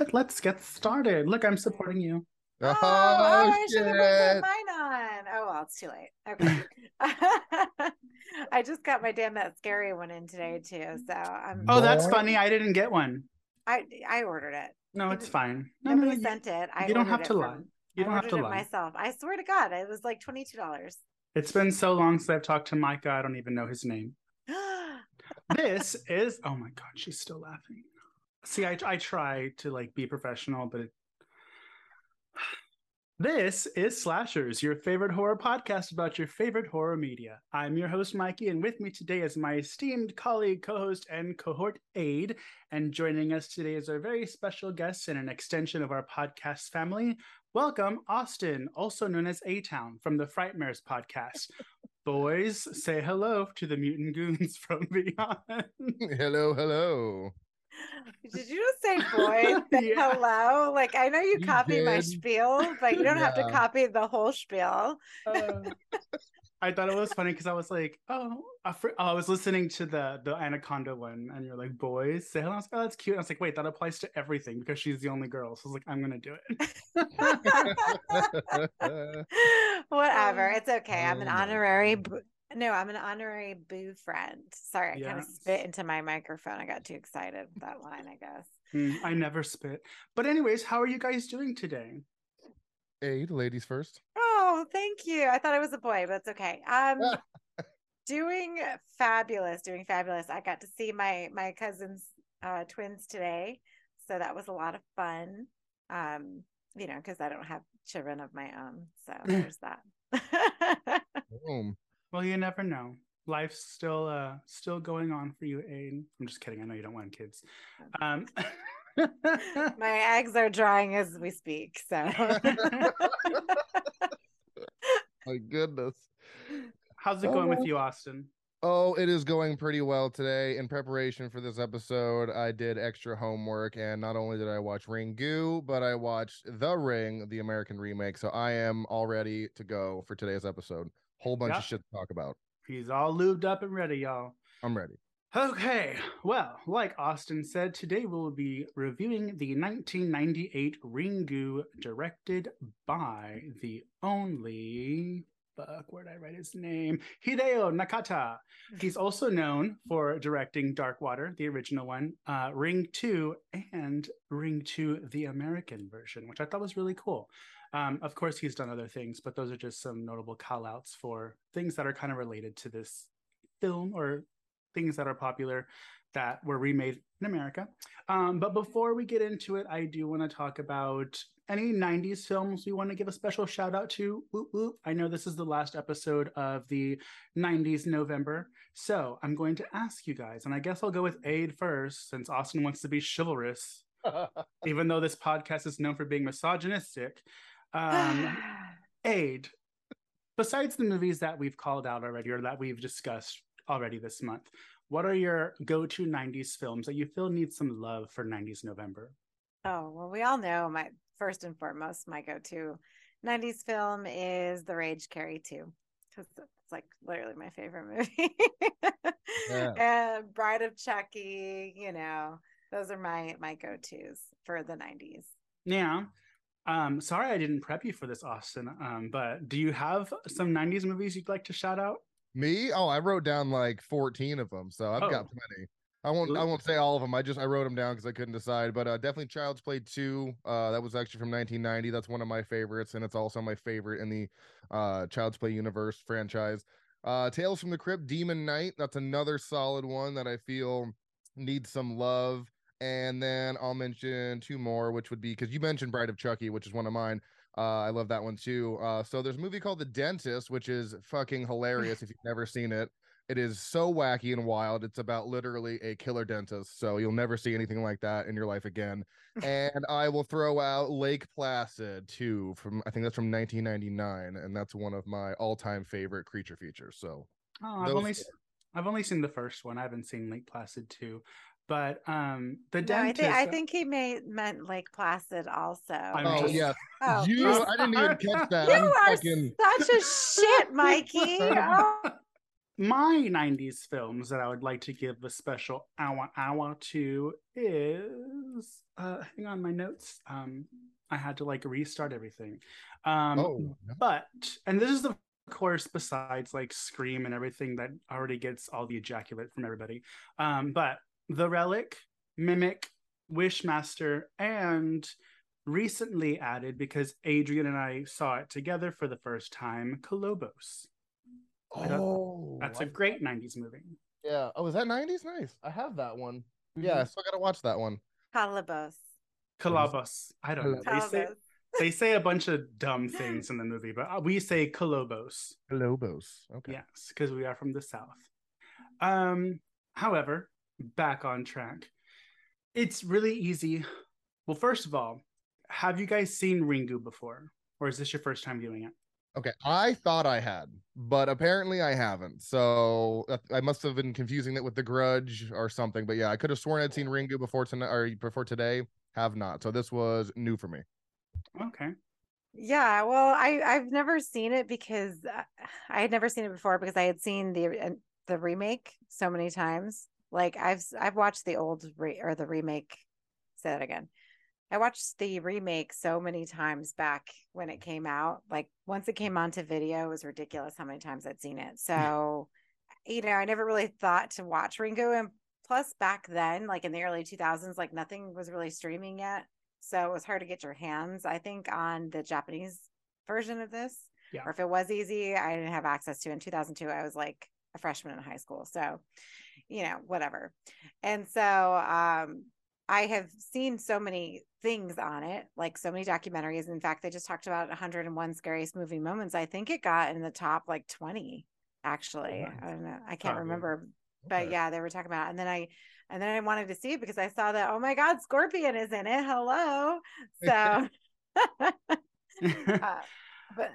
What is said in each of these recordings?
what? Let's get started. Look, I'm supporting you. Oh, Oh, oh, oh I should have put shit. mine on. Oh well, it's too late. Okay. I just got my damn that scary one in today too. So I'm Oh, that's funny. I didn't get one. I I ordered it. No, it's didn't- fine. No, no, Nobody you, sent it. I you don't have it to lie. from- you don't have to it lie. myself. I swear to God, it was like twenty two dollars. It's been so long since I've talked to Micah. I don't even know his name. This is. Oh my God, she's still laughing. See, I I try to like be professional, but it, This is Slashers, your favorite horror podcast about your favorite horror media. I'm your host, Mikey, and with me today is my esteemed colleague, co host, and cohort aide. And joining us today is our very special guest and an extension of our podcast family. Welcome, Austin, also known as A Town from the Frightmares podcast. Boys, say hello to the mutant goons from beyond. hello, hello. Did you just say boy? Yeah. Hello? Like I know you, You copied my spiel, but you don't have to copy the whole spiel. Uh, I thought it was funny because I was like, oh, I, fr- oh, I was listening to the the Anaconda one, and you're like, boys, say hello. I was like, oh, that's cute. I was like, wait, that applies to everything because she's the only girl. So I was like, I'm gonna do it. Whatever. It's okay. I'm an Oh honorary. God. Boo- no, I'm an honorary boo friend. Sorry, I kind of spit into my microphone. I got too excited with that line, I guess. Hmm, I never spit. But anyways, how are you guys doing today? hey, the ladies first. Oh, thank you. I thought I was a boy, but it's okay. Um doing fabulous, doing fabulous. I got to see my my cousin's uh twins today. So that was a lot of fun. Um, you know, because I don't have children of my own. So there's that. Boom. Well, you never know. Life's still uh still going on for you, Aiden. I'm just kidding. I know you don't want kids. Um my eggs are drying as we speak. So My goodness. How's it going with you, Austin? Oh, it is going pretty well today. In preparation for this episode, I did extra homework, and not only did I watch Ringu, but I watched The Ring, the American remake. So I am all ready to go for today's episode. Whole bunch Yeah. of shit to talk about. He's all lubed up and ready, y'all. I'm ready. Okay, well, like Austin said, today we'll be reviewing the 1998 Ringu, directed by the only. Fuck, where did I write his name? Hideo Nakata. He's also known for directing Dark Water, the original one, uh, Ring 2, and Ring 2, the American version, which I thought was really cool. Um, of course, he's done other things, but those are just some notable call outs for things that are kind of related to this film or things that are popular that were remade in America. Um, but before we get into it, I do want to talk about any 90s films we want to give a special shout out to. Whoop, whoop. I know this is the last episode of the 90s November. So I'm going to ask you guys, and I guess I'll go with Aid first since Austin wants to be chivalrous, even though this podcast is known for being misogynistic. Um, Aid, besides the movies that we've called out already or that we've discussed already this month, what are your go to 90s films that you feel need some love for 90s November? Oh, well, we all know my first and foremost, my go to 90s film is The Rage Carrie 2, because it's like literally my favorite movie. and Bride of Chucky, you know, those are my my go tos for the 90s. Yeah. Um, sorry I didn't prep you for this, Austin. Um, but do you have some 90s movies you'd like to shout out? Me? Oh, I wrote down like 14 of them, so I've got Oh. plenty. I won't. I won't say all of them. I just I wrote them down because I couldn't decide. But uh, definitely Child's Play two. Uh, that was actually from 1990. That's one of my favorites, and it's also my favorite in the uh Child's Play universe franchise. Uh, Tales from the Crypt, Demon Knight. That's another solid one that I feel needs some love. And then I'll mention two more, which would be because you mentioned Bride of Chucky, which is one of mine. Uh, I love that one too. Uh, so there's a movie called The Dentist, which is fucking hilarious if you've never seen it. It is so wacky and wild. It's about literally a killer dentist. So you'll never see anything like that in your life again. and I will throw out Lake Placid too, from I think that's from 1999, and that's one of my all-time favorite creature features. So Oh, I've only four. I've only seen the first one. I haven't seen Lake Placid 2. But um the No, I dentist think I think he may meant Lake Placid also. I'm oh just- yeah, Oh, you you're- I didn't even catch that. you I'm are fucking such a shit, Mikey. Oh, my 90s films that I would like to give a special hour hour to is uh hang on my notes. Um I had to like restart everything. Um oh, no. but and this is the course besides like Scream and everything that already gets all the ejaculate from everybody. Um but The Relic, Mimic, Wishmaster and recently added because Adrian and I saw it together for the first time, Kolobos. Oh, that's a great '90s movie. Yeah. Oh, is that '90s? Nice. I have that one. Mm-hmm. Yeah, I still gotta watch that one. Kolobos. Kolobos. I don't know. They say, they say a bunch of dumb things in the movie, but uh, we say Kolobos. Kolobos. Okay. Yes, because we are from the south. Um. However, back on track. It's really easy. Well, first of all, have you guys seen Ringu before, or is this your first time viewing it? Okay, I thought I had, but apparently I haven't. So I must have been confusing it with The Grudge or something. But yeah, I could have sworn I'd seen Ringu before tonight or before today. Have not. So this was new for me. Okay. Yeah, well, I I've never seen it because uh, I had never seen it before because I had seen the uh, the remake so many times. Like I've I've watched the old re- or the remake. Say that again. I watched the remake so many times back when it came out. Like once it came onto video, it was ridiculous how many times I'd seen it. Mm. So, you know, I never really thought to watch Ringu. And plus, back then, like in the early 2000s, like nothing was really streaming yet. So it was hard to get your hands, I think, on the Japanese version of this. Yeah. Or if it was easy, I didn't have access to. In 2002, I was like a freshman in high school. So, you know, whatever. And so, um, I have seen so many things on it, like so many documentaries. In fact, they just talked about 101 scariest movie moments. I think it got in the top like 20, actually. I don't know. I can't remember. But okay. yeah, they were talking about it. And then I and then I wanted to see it because I saw that, oh my God, Scorpion is in it. Hello. So uh, but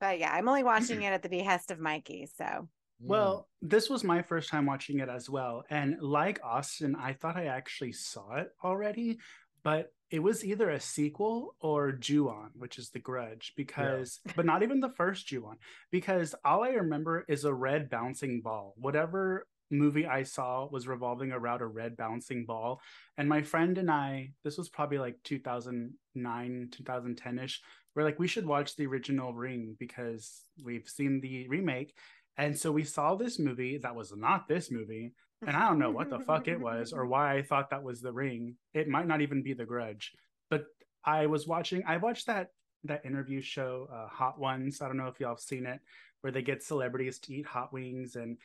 but yeah, I'm only watching it at the behest of Mikey. So well, this was my first time watching it as well. And like Austin, I thought I actually saw it already, but it was either a sequel or Ju-on, which is The Grudge, because, yeah. but not even the first Ju-on, because all I remember is a red bouncing ball. Whatever movie I saw was revolving around a red bouncing ball. And my friend and I, this was probably like 2009, 2010 ish, we're like, we should watch the original Ring because we've seen the remake and so we saw this movie that was not this movie. And I don't know what the fuck it was or why I thought that was the ring. It might not even be the grudge. But I was watching I watched that that interview show, uh, Hot Ones. I don't know if y'all have seen it, where they get celebrities to eat hot wings. And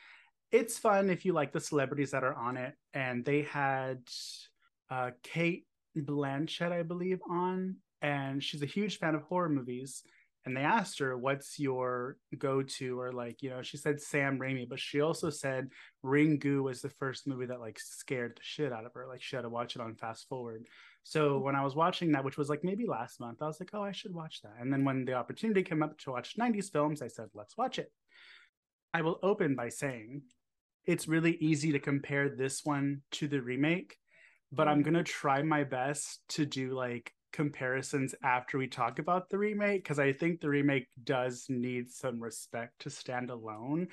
it's fun if you like the celebrities that are on it. And they had uh, Cate Blanchett, I believe, on. And she's a huge fan of horror movies and they asked her, "What's your go-to?" Or like, you know, she said Sam Raimi, but she also said Ringu was the first movie that like scared the shit out of her. Like she had to watch it on fast forward. So when I was watching that, which was like maybe last month, I was like, "Oh, I should watch that." And then when the opportunity came up to watch '90s films, I said, "Let's watch it." I will open by saying it's really easy to compare this one to the remake, but I'm mm. gonna try my best to do like comparisons after we talk about the remake because I think the remake does need some respect to stand alone.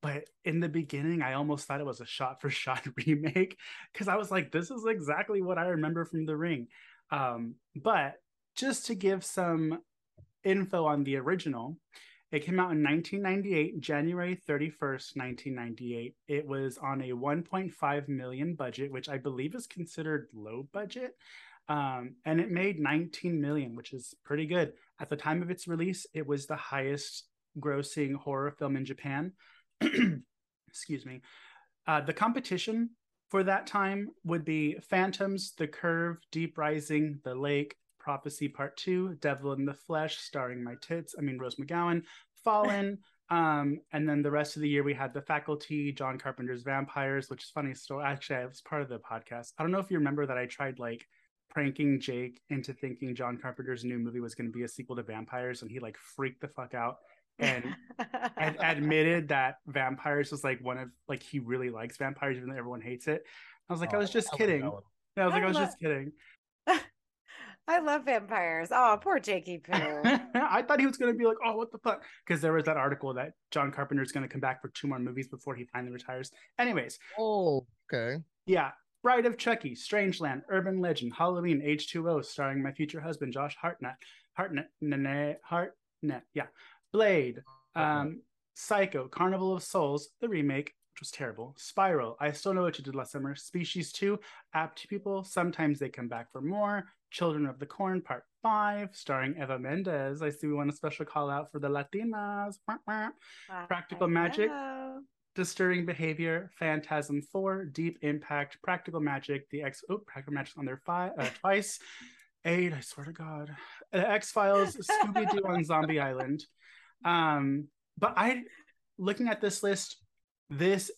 But in the beginning, I almost thought it was a shot for shot remake because I was like, this is exactly what I remember from The Ring. Um, but just to give some info on the original, it came out in 1998, January 31st, 1998. It was on a 1.5 million budget, which I believe is considered low budget um, and it made 19 million, which is pretty good. At the time of its release, it was the highest grossing horror film in Japan. Excuse me. Uh, the competition for that time would be Phantoms, The Curve, Deep Rising, The Lake, Prophecy Part 2, Devil in the Flesh, starring my tits, I mean, Rose McGowan, Fallen. Um, and then the rest of the year we had the faculty, John Carpenter's Vampires, which is funny. So actually, I was part of the podcast. I don't know if you remember that I tried like pranking Jake into thinking John Carpenter's new movie was going to be a sequel to Vampires, and he like freaked the fuck out and ad- admitted that Vampires was like one of like he really likes Vampires, even though everyone hates it. I was like, oh, I was just I kidding. I was like, I, I was just kidding. I love vampires. Oh, poor Jakey Poo. I thought he was going to be like, oh, what the fuck? Because there was that article that John Carpenter's going to come back for two more movies before he finally retires. Anyways. Oh, okay. Yeah. Bride of Chucky, Strangeland, Urban Legend, Halloween, H2O, starring my future husband, Josh Hartnett. Hartnett. Nene, Hartnett. Yeah. Blade. Um, Psycho, Carnival of Souls, the remake, which was terrible. Spiral, I Still Know What You Did Last Summer. Species 2, Apt Pupil, Sometimes They Come Back for More. Children of the Corn, Part 5, starring Eva Mendes. I see we want a special call out for the Latinas. Wow, Practical Magic, Disturbing Behavior, Phantasm 4, Deep Impact, Practical Magic, The X, oh, Practical Magic on there five, uh, twice. Eight, I swear to God. The X Files, Scooby Doo on Zombie Island. Um, but I, looking at this list, this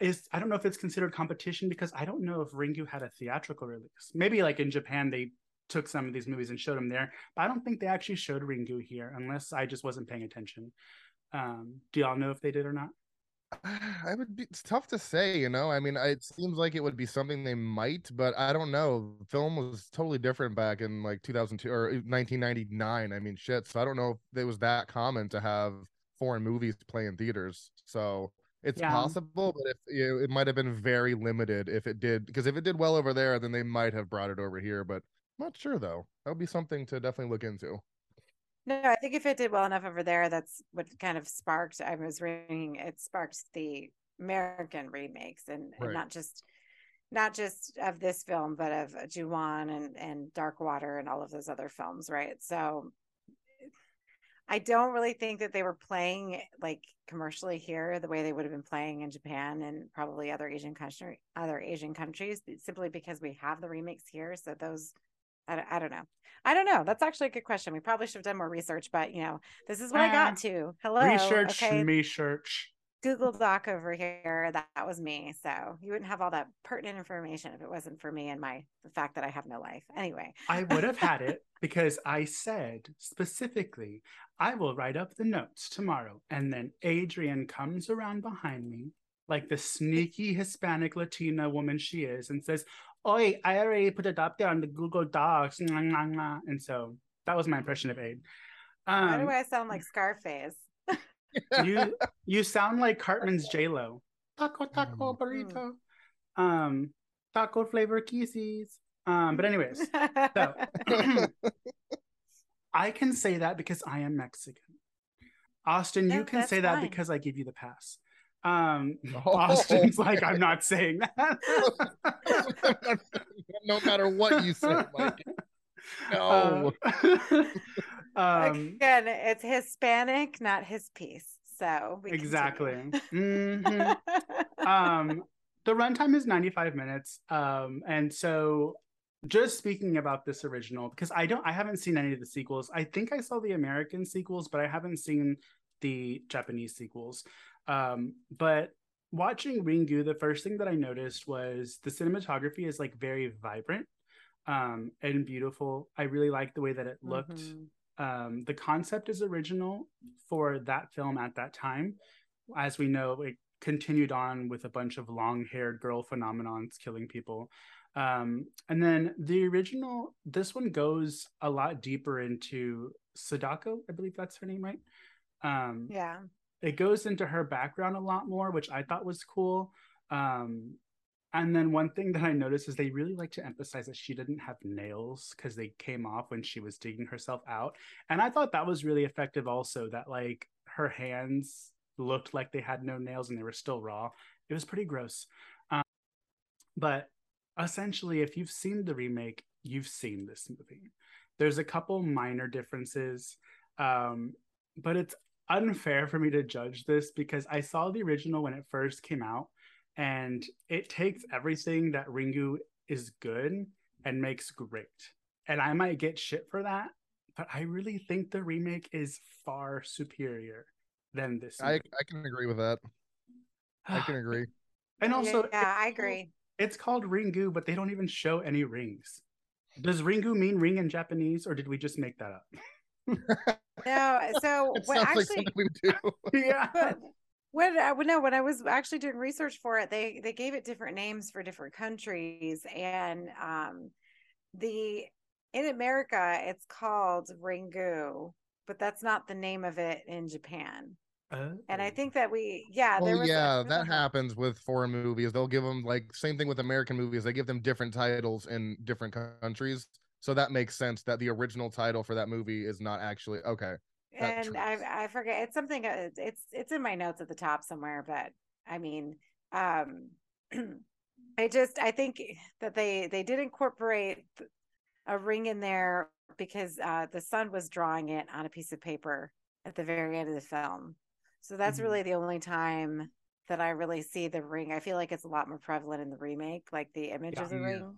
is I don't know if it's considered competition because I don't know if Ringu had a theatrical release. Maybe like in Japan they took some of these movies and showed them there, but I don't think they actually showed Ringu here unless I just wasn't paying attention. Um, do y'all know if they did or not? I would be it's tough to say, you know. I mean, it seems like it would be something they might, but I don't know. Film was totally different back in like 2002 or 1999. I mean, shit. So I don't know if it was that common to have foreign movies play in theaters. So it's yeah. possible, but if you know, it might have been very limited if it did, because if it did well over there, then they might have brought it over here. But I'm not sure though. That would be something to definitely look into. No, I think if it did well enough over there, that's what kind of sparked. I was reading it sparked the American remakes and, right. and not just not just of this film, but of Ju-On and and Dark Water and all of those other films, right? So I don't really think that they were playing like commercially here the way they would have been playing in Japan and probably other Asian country other Asian countries simply because we have the remakes here. So those I, I don't know. I don't know. That's actually a good question. We probably should have done more research, but you know, this is what uh, I got to. Hello. Research, okay. research. Google Doc over here. That, that was me. So you wouldn't have all that pertinent information if it wasn't for me and my the fact that I have no life. Anyway, I would have had it because I said specifically, I will write up the notes tomorrow. And then Adrian comes around behind me, like the sneaky Hispanic Latina woman she is, and says, Oi, I already put it up there on the Google Docs. And so that was my impression of Aid. Um, Why do I sound like Scarface? you you sound like Cartman's J Lo. Taco taco mm. burrito. Um, taco flavor kisses. Um, but anyways, so I can say that because I am Mexican. Austin, you can say that because I give you the pass. Um, oh. Austin's like, I'm not saying that. no matter what you say, Mike. No. Uh, um, Again, it's Hispanic, not his piece. So exactly. mm-hmm. um, the runtime is 95 minutes. Um, and so just speaking about this original, because I don't, I haven't seen any of the sequels. I think I saw the American sequels, but I haven't seen the Japanese sequels. Um, but watching Ringu, the first thing that I noticed was the cinematography is like very vibrant um, and beautiful. I really like the way that it looked. Mm-hmm. Um, the concept is original for that film at that time. As we know, it continued on with a bunch of long haired girl phenomenons killing people. Um, and then the original, this one goes a lot deeper into Sadako, I believe that's her name, right? Um, yeah. It goes into her background a lot more, which I thought was cool. Um, and then one thing that I noticed is they really like to emphasize that she didn't have nails because they came off when she was digging herself out. And I thought that was really effective also, that like her hands looked like they had no nails and they were still raw. It was pretty gross. Um, but essentially, if you've seen the remake, you've seen this movie. There's a couple minor differences, um, but it's unfair for me to judge this because I saw the original when it first came out, and it takes everything that Ringu is good and makes great. And I might get shit for that, but I really think the remake is far superior than this. I I can agree with that. I can agree. And also, yeah, I agree. It's called Ringu, but they don't even show any rings. Does Ringu mean ring in Japanese, or did we just make that up? no, so what actually like we do. yeah. But when I no, when I was actually doing research for it, they they gave it different names for different countries, and um, the in America, it's called Ringu, but that's not the name of it in Japan. Oh. And I oh. think that we, yeah, well, was, yeah, that happens with foreign movies. They'll give them like same thing with American movies. They give them different titles in different countries, so that makes sense that the original title for that movie is not actually okay. And I, I forget it's something. Uh, it's it's in my notes at the top somewhere, but I mean, um, I just I think that they they did incorporate a ring in there because uh, the son was drawing it on a piece of paper at the very end of the film. So that's mm-hmm. really the only time that I really see the ring. I feel like it's a lot more prevalent in the remake, like the image yeah, of the yeah. ring.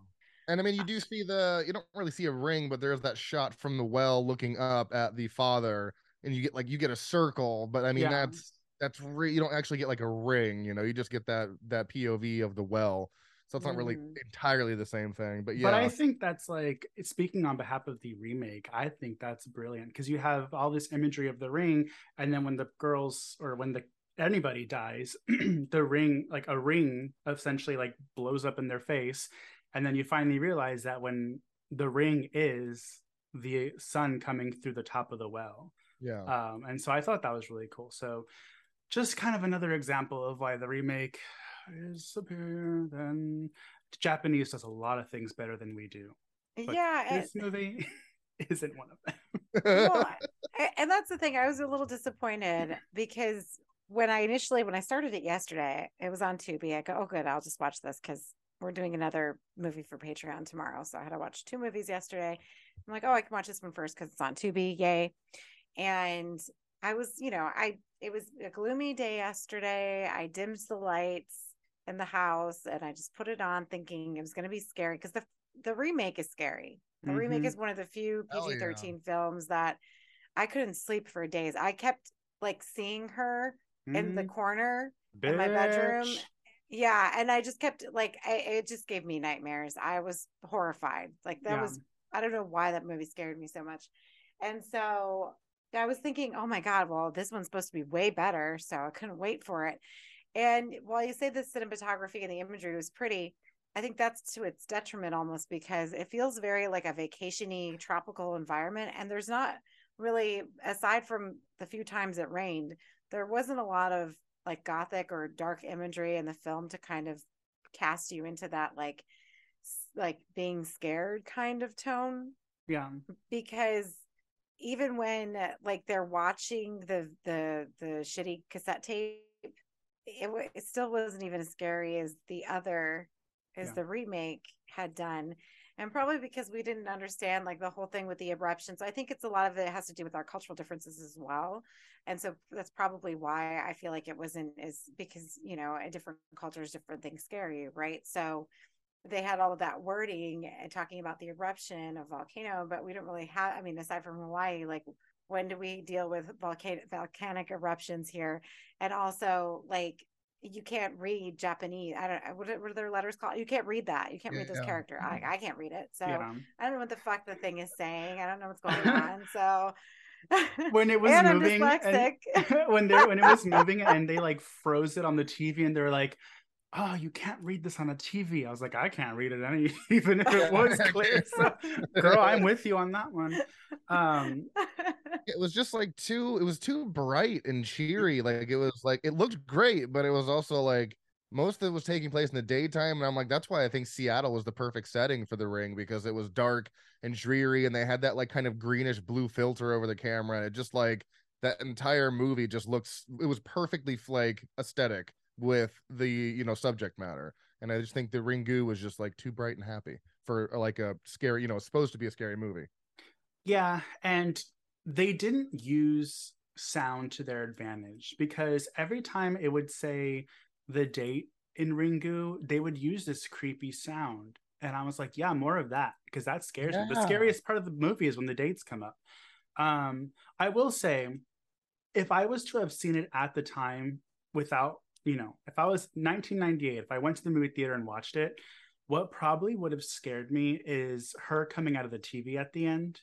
And I mean, you do see the you don't really see a ring, but there's that shot from the well looking up at the father, and you get like you get a circle. But I mean, yeah. that's that's re- you don't actually get like a ring, you know. You just get that that POV of the well so it's not really mm-hmm. entirely the same thing but yeah but i think that's like speaking on behalf of the remake i think that's brilliant because you have all this imagery of the ring and then when the girls or when the anybody dies the ring like a ring essentially like blows up in their face and then you finally realize that when the ring is the sun coming through the top of the well yeah um and so i thought that was really cool so just kind of another example of why the remake is superior than Japanese does a lot of things better than we do. yeah, this it... movie isn't one of them. well, and that's the thing. I was a little disappointed because when I initially when I started it yesterday, it was on Tubi. I go, oh good, I'll just watch this because we're doing another movie for Patreon tomorrow. So I had to watch two movies yesterday. I'm like, oh, I can watch this one first because it's on Tubi. Yay. And I was, you know, I it was a gloomy day yesterday. I dimmed the lights in the house and I just put it on thinking it was going to be scary because the the remake is scary. The mm-hmm. remake is one of the few PG thirteen yeah. films that I couldn't sleep for days. I kept like seeing her mm-hmm. in the mm-hmm. corner Bitch. in my bedroom. Yeah, and I just kept like I, it just gave me nightmares. I was horrified. Like that yeah. was I don't know why that movie scared me so much. And so I was thinking, oh my God, well, this one's supposed to be way better. So I couldn't wait for it. And while you say the cinematography and the imagery was pretty, I think that's to its detriment almost because it feels very like a vacationy tropical environment. And there's not really, aside from the few times it rained, there wasn't a lot of like gothic or dark imagery in the film to kind of cast you into that like like being scared kind of tone. Yeah. Because even when uh, like they're watching the the the shitty cassette tape it, it still wasn't even as scary as the other as yeah. the remake had done and probably because we didn't understand like the whole thing with the eruptions i think it's a lot of it has to do with our cultural differences as well. And so that's probably why i feel like it wasn't as because you know different cultures different things scare you right? So they had all of that wording and talking about the eruption of volcano but we don't really have i mean aside from hawaii like when do we deal with volcanic volcanic eruptions here? And also like you can't read japanese i don't know what are, what are their letters called you can't read that you can't yeah, read this yeah. character I, mm-hmm. I can't read it so yeah. i don't know what the fuck the thing is saying i don't know what's going on so when it was moving and, when they when it was moving and they like froze it on the tv and they're like oh, you can't read this on a TV. I was like, I can't read it any, even if it was clear. So, girl, I'm with you on that one. Um, it was just like too, it was too bright and cheery. Like it was like, it looked great, but it was also like, most of it was taking place in the daytime. And I'm like, that's why I think Seattle was the perfect setting for the ring because it was dark and dreary and they had that like kind of greenish blue filter over the camera. And it just like, that entire movie just looks, it was perfectly like aesthetic with the you know subject matter and i just think the ringu was just like too bright and happy for like a scary you know supposed to be a scary movie. Yeah and they didn't use sound to their advantage because every time it would say the date in ringu they would use this creepy sound and i was like yeah more of that because that scares yeah. me. The scariest part of the movie is when the dates come up. Um i will say if i was to have seen it at the time without you know, if I was 1998, if I went to the movie theater and watched it, what probably would have scared me is her coming out of the TV at the end,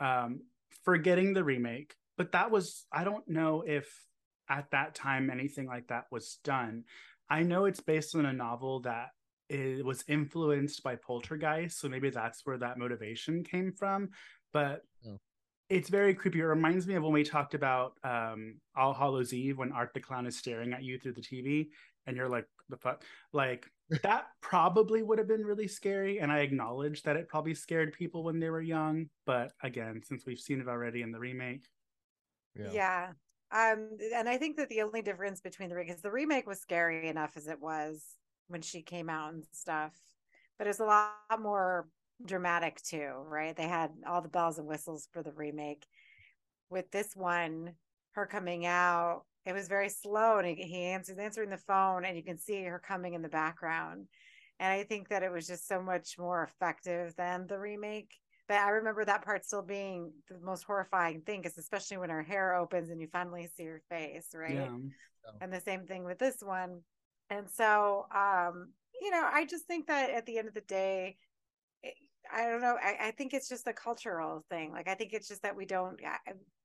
um, forgetting the remake. But that was, I don't know if at that time anything like that was done. I know it's based on a novel that it was influenced by Poltergeist, so maybe that's where that motivation came from. But oh. It's very creepy. It reminds me of when we talked about um, All Hallows Eve when Art the Clown is staring at you through the TV, and you're like, "The fuck!" Like that probably would have been really scary. And I acknowledge that it probably scared people when they were young. But again, since we've seen it already in the remake, yeah. yeah. Um, and I think that the only difference between the remake is the remake was scary enough as it was when she came out and stuff, but it's a lot more dramatic too, right? They had all the bells and whistles for the remake. With this one, her coming out, it was very slow, and he, he answers answering the phone, and you can see her coming in the background. And I think that it was just so much more effective than the remake. But I remember that part still being the most horrifying thing, because especially when her hair opens and you finally see her face, right? Yeah. And the same thing with this one. And so, um, you know, I just think that at the end of the day, I don't know. I, I think it's just a cultural thing. Like, I think it's just that we don't,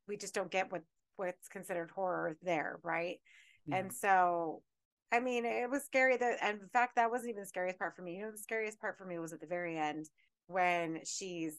we just don't get what what's considered horror there, right? And mm-hmm. so, I mean, it was scary that, and in fact, that wasn't even the scariest part for me. You know, the scariest part for me was at the very end when she's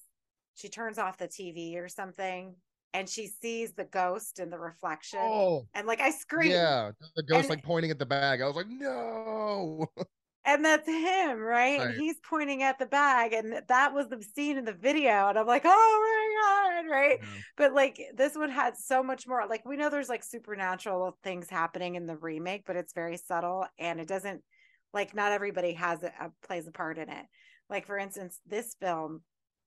she turns off the TV or something and she sees the ghost in the reflection. Oh, and like I screamed. Yeah, the ghost and, like pointing at the bag. I was like, no. And that's him, right? right? And he's pointing at the bag, and that was the scene in the video. And I'm like, oh my god, right? Yeah. But like this one had so much more. Like we know there's like supernatural things happening in the remake, but it's very subtle, and it doesn't like not everybody has a, a plays a part in it. Like for instance, this film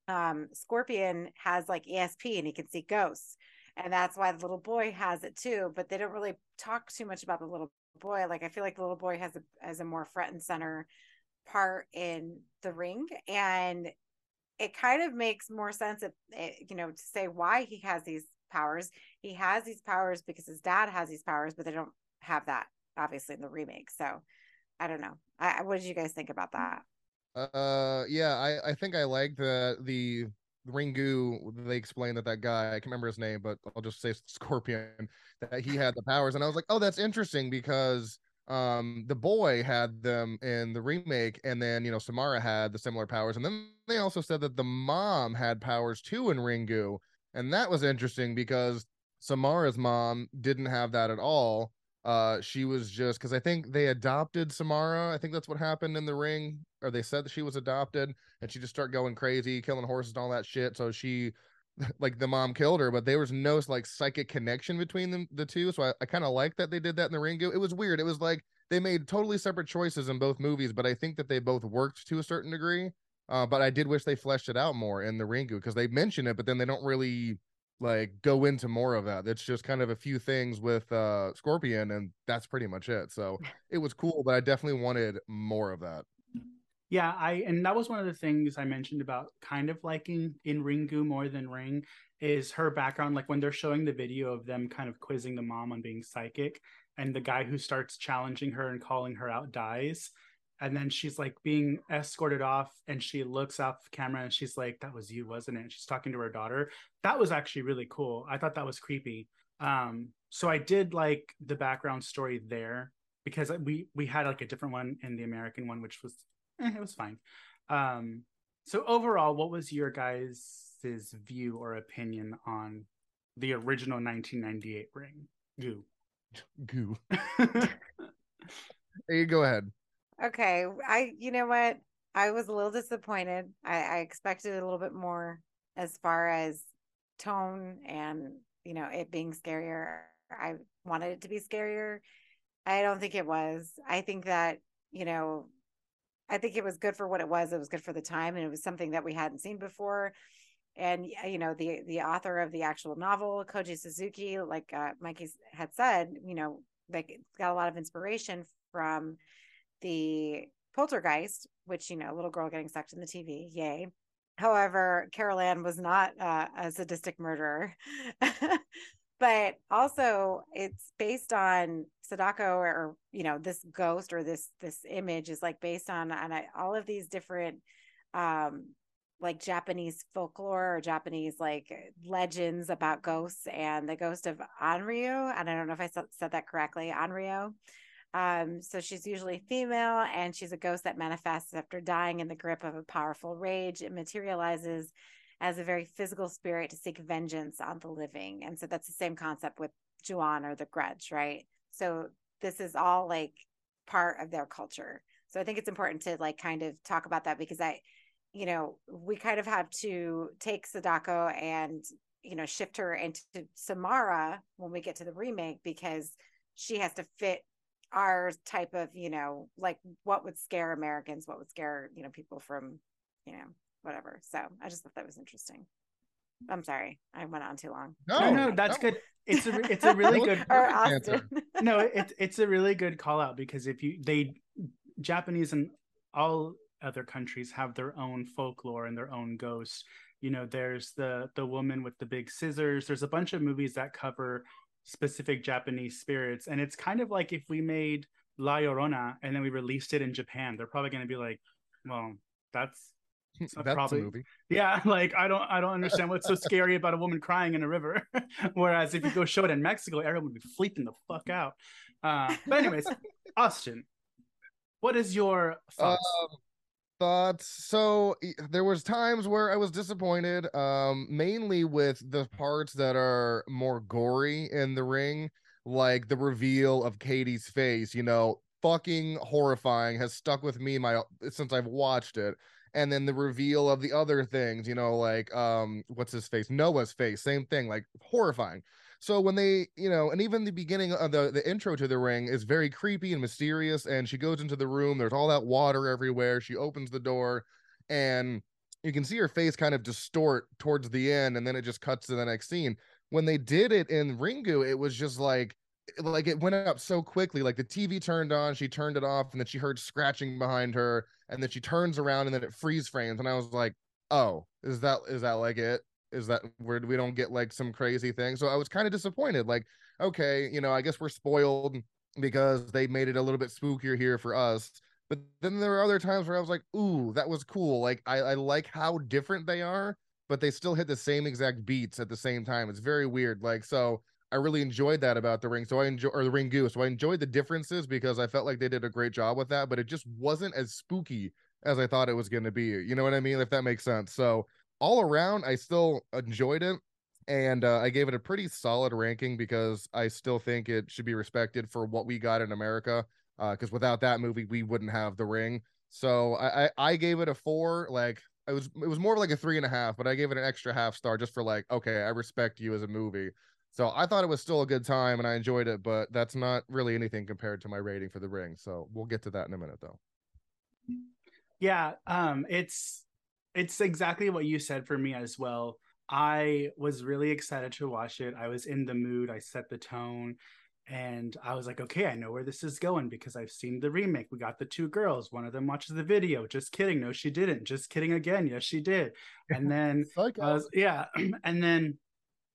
um, Scorpion has like ESP and he can see ghosts. And that's why the little boy has it too. But they don't really talk too much about the little boy. Like I feel like the little boy has a has a more front and center part in the ring. And it kind of makes more sense if it, you know, to say why he has these powers. He has these powers because his dad has these powers, but they don't have that obviously in the remake. So I don't know. I, what did you guys think about that? Uh, yeah, I I think I like the the Ringu. They explained that that guy I can't remember his name, but I'll just say Scorpion that he had the powers, and I was like, oh, that's interesting because um the boy had them in the remake and then you know samara had the similar powers. And then they also said that the mom had powers too in ringu. And that was interesting because samara's mom didn't have that at all uh she was just because i think they adopted samara i think that's what happened in the ring or they said that she was adopted and she just started going crazy killing horses and all that shit so she like the mom killed her but there was no like psychic connection between them the two so i, I kind of like that they did that in the ringu it was weird it was like they made totally separate choices in both movies but i think that they both worked to a certain degree uh, but i did wish they fleshed it out more in the ringu because they mention it but then they don't really like go into more of that. That's just kind of a few things with uh Scorpion and that's pretty much it. So it was cool, but I definitely wanted more of that. Yeah, I and that was one of the things I mentioned about kind of liking in Ringu more than Ring is her background. Like when they're showing the video of them kind of quizzing the mom on being psychic, and the guy who starts challenging her and calling her out dies and then she's like being escorted off and she looks off camera and she's like that was you wasn't it? And she's talking to her daughter. That was actually really cool. I thought that was creepy. Um so i did like the background story there because we we had like a different one in the american one which was eh, it was fine. Um so overall what was your guys' view or opinion on the original 1998 ring? Goo. Goo. Hey go ahead Okay. I, you know what? I was a little disappointed. I, I expected a little bit more as far as tone and, you know, it being scarier. I wanted it to be scarier. I don't think it was. I think that, you know, I think it was good for what it was. It was good for the time and it was something that we hadn't seen before. And you know, the the author of the actual novel, Koji Suzuki, like uh, Mikey had said, you know, like got a lot of inspiration from the poltergeist, which, you know, little girl getting sucked in the TV, yay. However, Carol Anne was not uh, a sadistic murderer. but also it's based on Sadako or, you know, this ghost or this this image is like based on on all of these different um like Japanese folklore or Japanese like legends about ghosts and the ghost of Anryu. And I don't know if I said that correctly, Anryu Um, so she's usually female and she's a ghost that manifests after dying in the grip of a powerful rage. It materializes as a very physical spirit to seek vengeance on the living. And so that's the same concept with Ju-on or the grudge, right? So this is all like part of their culture. So I think it's important to like kind of talk about that because I, you know, we kind of have to take Sadako and, you know, shift her into Samara when we get to the remake because she has to fit our type of you know like what would scare americans what would scare you know people from you know whatever. So i just thought that was interesting. I'm sorry i went on too long. No no that's good. It's a it's a really good or Austin. no it's it's a really good call out because if you they japanese and all other countries have their own folklore and their own ghosts. You know there's the the woman with the big scissors. There's a bunch of movies that cover specific Japanese spirits. And it's kind of like if we made La Llorona and then we released it in Japan, they're probably going to be like, well, that's that's probably, a movie. Yeah, like I don't I don't understand what's so scary about a woman crying in a river. Whereas if you go show it in Mexico, everyone would be flipping the fuck out. Uh, but anyways, Austin, what is your thoughts? Um, thoughts. So there was times where i was disappointed um mainly with the parts that are more gory in the ring like the reveal of katie's face you know fucking horrifying has stuck with me my since i've watched it. And then the reveal of the other things you know like um what's his face? Noah's face same thing like horrifying so when they, you know, and even the beginning of the the intro to the ring is very creepy and mysterious. And she goes into the room. There's all that water everywhere. She opens the door, and you can see her face kind of distort towards the end, and then it just cuts to the next scene. When they did it in Ringu, it was just like like it went up so quickly like the tv turned on she turned it off and then she heard scratching behind her and then she turns around and then it freeze frames and i was like oh is that is that like it is that where we don't get like some crazy thing. So I was kind of disappointed. Like, okay, you know, I guess we're spoiled because they made it a little bit spookier here for us. But then there are other times where I was like, ooh, that was cool. Like I, I like how different they are, but they still hit the same exact beats at the same time. It's very weird. Like, so I really enjoyed that about the ring. So I enjoy or the ring goose. So I enjoyed the differences because I felt like they did a great job with that, but it just wasn't as spooky as I thought it was going to be. You know what I mean? If that makes sense. So all around, I still enjoyed it. And uh, I gave it a pretty solid ranking because I still think it should be respected for what we got in America. Because uh, without that movie, we wouldn't have The Ring. So I, I, I gave it a four. Like it was it was more like a three and a half, but I gave it an extra half star just for like okay, I respect you as a movie. So I thought it was still a good time and I enjoyed it, but that's not really anything compared to my rating for The Ring. So we'll get to that in a minute, though. Yeah, um, it's it's exactly what you said for me as well. I was really excited to watch it. I was in the mood. I set the tone and I was like, okay, I know where this is going because I've seen the remake. We got the two girls. One of them watches the video. Just kidding. No, she didn't. Just kidding again. Yes, she did. And then, was, yeah. And then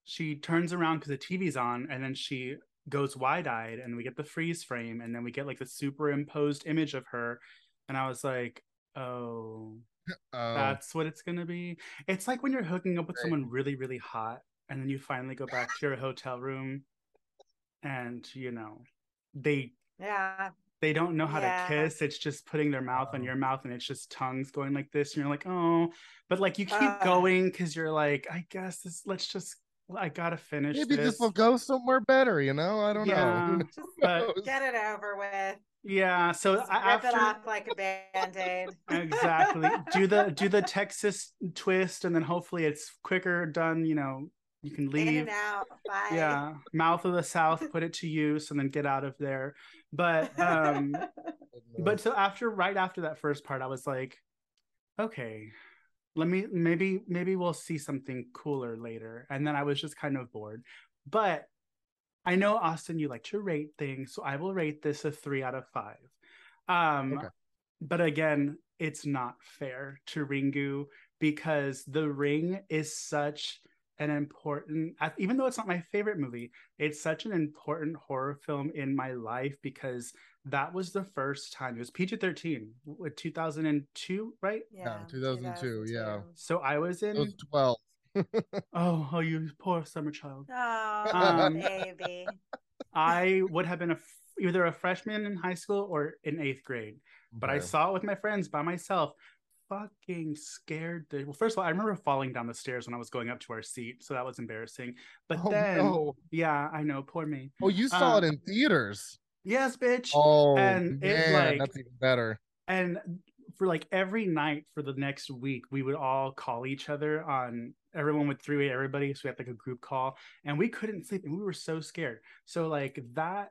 she turns around because the TV's on and then she goes wide eyed and we get the freeze frame and then we get like the superimposed image of her. And I was like, oh, Oh. That's what it's gonna be. It's like when you're hooking up with right. someone really, really hot, and then you finally go back to your hotel room, and you know, they yeah they don't know how yeah. to kiss. It's just putting their mouth oh. on your mouth, and it's just tongues going like this, and you're like, oh, but like you keep uh, going because you're like, I guess this. Let's just I gotta finish. Maybe this, this will go somewhere better, you know. I don't yeah, know. But, get it over with. Yeah, so Just after... rip it off like a band-aid. exactly. Do the do the Texas twist, and then hopefully it's quicker done. You know, you can leave. In and out. Bye. Yeah, mouth of the South, put it to use, and then get out of there. But um, but so after right after that first part, I was like, okay, let me maybe maybe we'll see something cooler later. And then I was just kind of bored. But I know Austin, you like to rate things, so I will rate this a three out of five. Um, okay. but again, it's not fair to Ringu because The Ring is such an important even though it's not my favorite movie it's such an important horror film in my life because that was the first time it was pg-13 with 2002 right yeah, 2002, 2002, yeah so i was in was 12 oh, oh, you poor summer child. Oh, um, baby. I would have been a either a freshman in high school or in eighth grade. But I saw it with my friends by myself. Fucking scared. The, well, first of all, I remember falling down the stairs when I was going up to our seat, so that was embarrassing. But Oh, then, no. yeah, I know, poor me. Oh, you saw Uh, it in theaters. Yes, bitch. Oh, and it, man, like- that's even better. and for like every night for the next week we would all call each other on everyone would three-way everybody so we had like a group call and we couldn't sleep and we were so scared so like that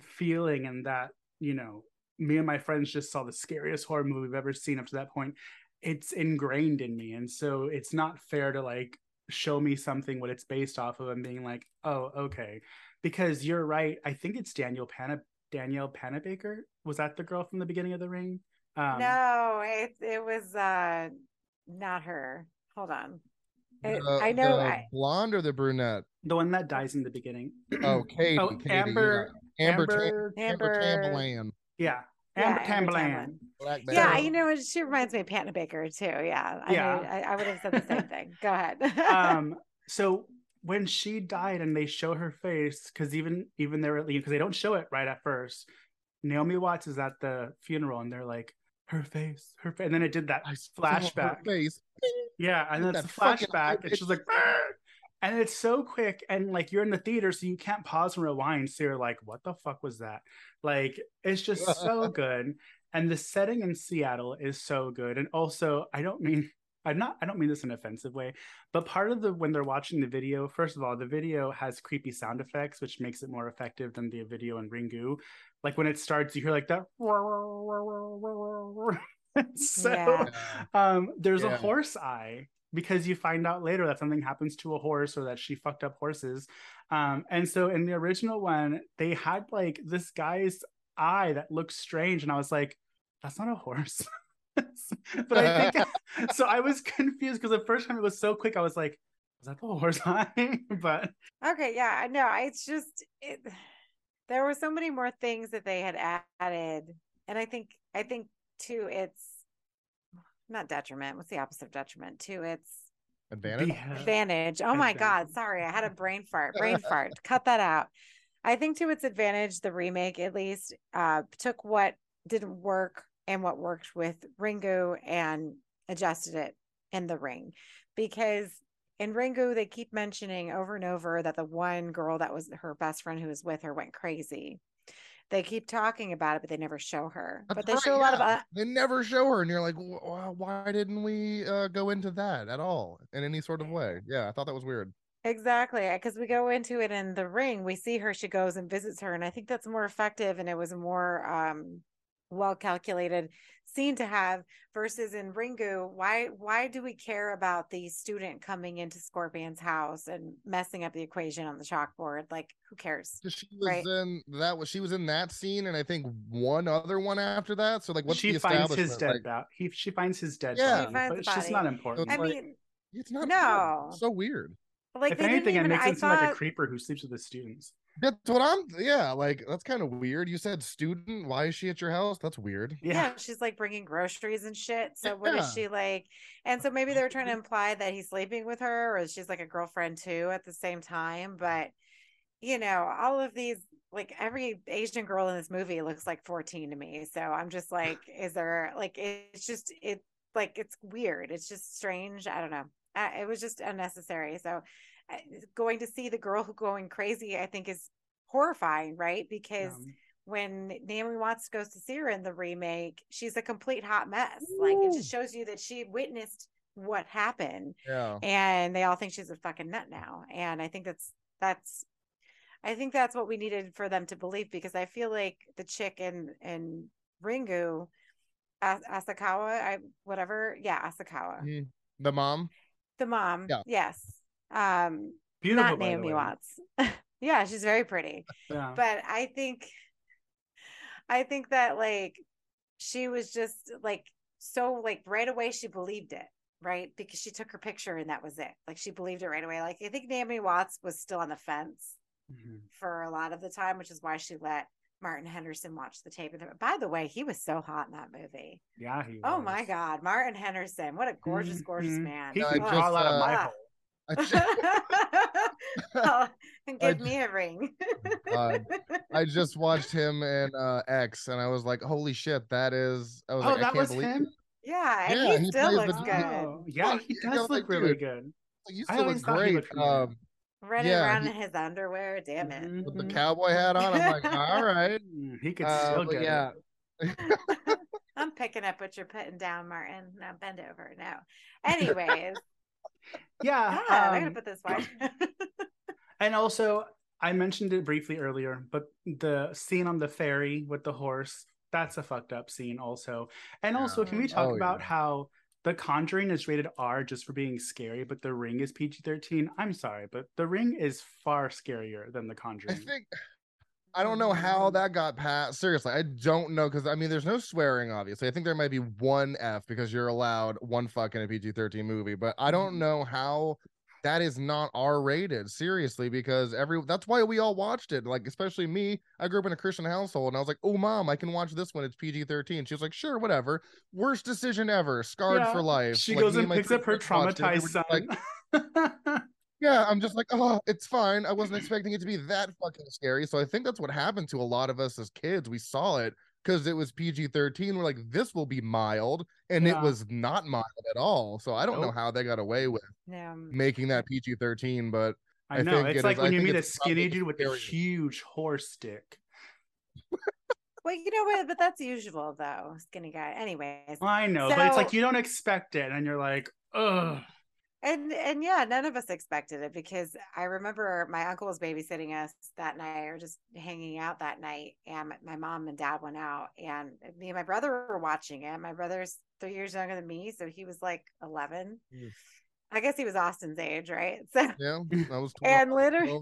feeling and that you know me and my friends just saw the scariest horror movie we've ever seen up to that point it's ingrained in me and so it's not fair to like show me something what it's based off of and being like oh okay because you're right i think it's daniel pana danielle panabaker was that the girl from the beginning of the ring um, no, it it was uh not her. Hold on. It- The- I know. the I, blonde or the brunette. the one that dies in the beginning. Oh, Katie. Oh, Katie, Amber- yeah. Amber. Tam- Amber, Amber Amber- yeah, Yeah, Amber Amber Tamberlan. Tamblyn. Yeah, you know, she reminds me of Panabaker too. Yeah, I Yeah. know, I, I would have said the same thing. Go ahead. um, so when she died and they show her face, because even even they're because they don't show it right at first. Naomi Watts is at the funeral and they're like, her face, her face, and then it did that I flashback. face. Yeah, and then it's a flashback, and she's like, "Arr!" and it's so quick, and like you're in the theater, so you can't pause and rewind. So you're like, what the fuck was that? Like, it's just so good, and the setting in Seattle is so good, and also I don't mean. I'm not. I don't mean this in an offensive way, but part of the when they're watching the video, first of all, the video has creepy sound effects, which makes it more effective than the video in Ringu. Like when it starts, you hear like that. so Yeah. um there's a horse eye because you find out later that something happens to a horse or that she fucked up horses um and so in the original one they had like this guy's eye that looks strange and i was like that's not a horse but i think so i was confused because the first time it was so quick i was like is that the horse eye but okay, yeah, I know. It's just it, there were so many more things that they had added, and I think I think to it's not detriment. What's the opposite of detriment? To its Advantage. Yeah. advantage. Oh my God. Sorry. I had a brain fart. Brain fart. Cut that out. I think to its advantage, the remake at least uh, took what didn't work and what worked with Ringu and adjusted it in the ring. Because in Ringu, they keep mentioning over and over that the one girl that was her best friend who was with her went crazy. They keep talking about it, but they never show her. That's but they right, show a lot of uh, They never show her, and you're like, "Wh- wh- why didn't we uh, go into that at all in any sort of way? Yeah, I thought that was weird. Exactly, because we go into it in the ring, we see her, she goes and visits her, and I think that's more effective, and it was more um, well calculated scene to have versus in Ringu. Why why do we care about the student coming into Scorpion's house and messing up the equation on the chalkboard? Like, who cares She was Right. in that was she was in that scene, and I think one other one after that. So like, what's she the finds his dead Like, body he she finds his dead Yeah. body finds but the it's not important I like- mean, it's not No. so weird. like if they didn't anything, it even. makes I him seem like a creeper who sleeps with his students. That's what I'm. Yeah, like that's kind of weird. You said student. Why is she at your house? That's weird. Yeah. yeah. she's like bringing groceries and shit. So what is she like? And so maybe they're trying to imply that he's sleeping with her, or she's like a girlfriend too at the same time. But you know, all of these, like every Asian girl in this movie looks like 14 to me. So I'm just like, is there like it's just it like it's weird. It's just strange. I don't know. Uh, it was just unnecessary. So going to see the girl who going crazy, I think is horrifying, right? Because Um, when Naomi Watts goes to see her in the remake, she's a complete hot mess. Like it just shows you that she witnessed what happened, Yeah. and they all think she's a fucking nut now. And I think that's that's, I think that's what we needed for them to believe because I feel like the chick in in Ringu, As- Asakawa, I whatever, yeah, Asakawa, Mhm. The mom. the mom, Yeah. yes, um, beautiful not by the Naomi. Watts. yeah, she's very pretty Yeah. but I think I think that like she was just like so like right away she believed it, right? Because she took her picture and that was it. Like she believed it right away. Like I think Naomi Watts was still on the fence Mhm. for a lot of the time, which is why she let Martin Henderson watch the tape. And by the way, he was so hot in that movie. Yeah, he Oh my. God, Martin Henderson, what a gorgeous, gorgeous Mhm. man. He No, can I crawl just, of my uh, hole. oh, give I, me a ring. uh, I just watched him in uh, X, and I was like, "Holy shit, that is!" I was oh, like, that "I can't was believe." Him? It. Yeah, and yeah, he, he still looks good. Oh, yeah, he does look really dude, good. Like, you still look great. Um, Running yeah, around he, in his underwear, damn it! With the cowboy hat on, I'm like, all right, he could uh, still get yeah. I'm picking up what you're putting down, Martin. Now bend over. Now, anyways. Yeah, God, um, I'm gonna put this way. and also, I mentioned it briefly earlier, but the scene on the ferry with the horse, that's a fucked up scene also. And also, can we talk oh, about yeah. how the Conjuring is rated R just for being scary, but The Ring is PG 13? I'm sorry, but The Ring is far scarier than The Conjuring. I think I don't know how that got passed. Seriously, I don't know because I mean, there's no swearing. Obviously, I think there might be one F because you're allowed one fuck in a PG-13 movie, but I don't mm-hmm. know how that is not R rated. Seriously, because every that's why we all watched it. Like, especially me. I grew up in a Christian household, and I was like, "Oh, mom, I can watch this one. It's PG-13." She was like, "Sure, whatever." Worst decision ever. Scarred yeah. for life. She like, goes and picks up her traumatized son. Like, yeah, I'm just like, oh, it's fine. I wasn't expecting it to be that fucking scary. So I think that's what happened to a lot of us as kids. We saw it because it was PG 13. We're like, this will be mild. And yeah. it was not mild at all. So I don't nope. know how they got away with yeah. making that PG 13, but I, I know it's it like is, when I you meet a skinny dude with a huge horse stick. well, you know what? But that's usual though, skinny guy. Anyways, I know, so... but it's like you don't expect it, and you're like, ugh and and yeah none of us expected it because i remember my uncle was babysitting us that night or just hanging out that night and my mom and dad went out and me and my brother were watching it. My brother's three years younger than me so he was like 11 mm. i guess he was austin's age right? So yeah i was 12, and literally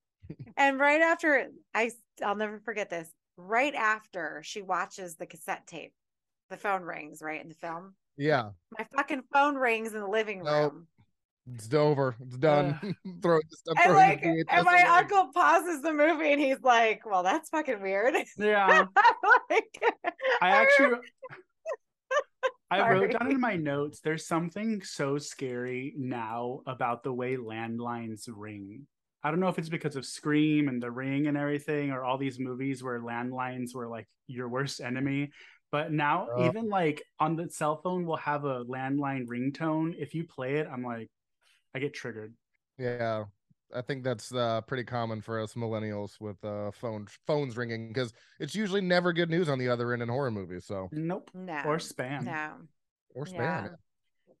and right after i i'll never forget this right after she watches the cassette tape the phone rings right in the film yeah. My fucking phone rings in the living room. Nope. It's over. It's done. Throw it. And like, and my away. uncle pauses the movie, and he's like, "Well, that's fucking weird." Yeah. like, I actually, I wrote down in my notes. There's something so scary now about the way landlines ring. I don't know if it's because of Scream and The Ring and everything, or all these movies where landlines were like your worst enemy. But now, oh. even like on the cell phone, we'll have a landline ringtone. If you play it, I'm like, I get triggered. Yeah, I think that's uh, pretty common for us millennials with uh, phone phones ringing because it's usually never good news on the other end in horror movies. So nope, no, or spam, no, or spam. Yeah.